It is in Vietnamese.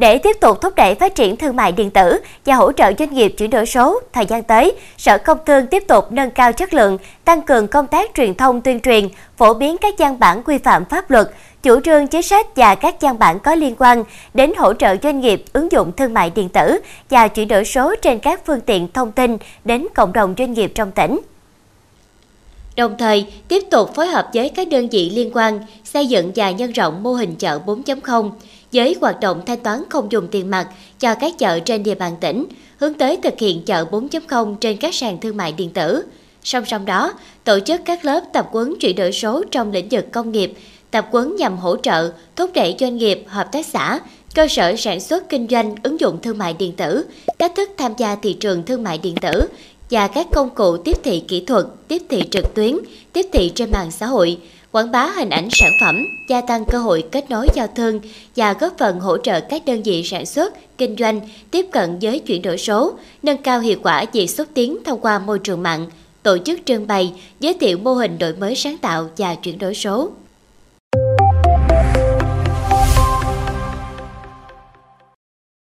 Để tiếp tục thúc đẩy phát triển thương mại điện tử và hỗ trợ doanh nghiệp chuyển đổi số, thời gian tới, Sở Công Thương tiếp tục nâng cao chất lượng, tăng cường công tác truyền thông tuyên truyền, phổ biến các văn bản quy phạm pháp luật, chủ trương chính sách và các văn bản có liên quan đến hỗ trợ doanh nghiệp ứng dụng thương mại điện tử và chuyển đổi số trên các phương tiện thông tin đến cộng đồng doanh nghiệp trong tỉnh. Đồng thời, tiếp tục phối hợp với các đơn vị liên quan xây dựng và nhân rộng mô hình chợ 4.0 với hoạt động thanh toán không dùng tiền mặt cho các chợ trên địa bàn tỉnh, hướng tới thực hiện chợ 4.0 trên các sàn thương mại điện tử. Song song đó, tổ chức các lớp tập huấn chuyển đổi số trong lĩnh vực công nghiệp, tập huấn nhằm hỗ trợ, thúc đẩy doanh nghiệp, hợp tác xã, cơ sở sản xuất kinh doanh ứng dụng thương mại điện tử, cách thức tham gia thị trường thương mại điện tử và các công cụ tiếp thị kỹ thuật, tiếp thị trực tuyến, tiếp thị trên mạng xã hội, quảng bá hình ảnh sản phẩm, gia tăng cơ hội kết nối giao thương và góp phần hỗ trợ các đơn vị sản xuất, kinh doanh tiếp cận với chuyển đổi số, nâng cao hiệu quả việc xúc tiến thông qua môi trường mạng, tổ chức trưng bày, giới thiệu mô hình đổi mới sáng tạo và chuyển đổi số.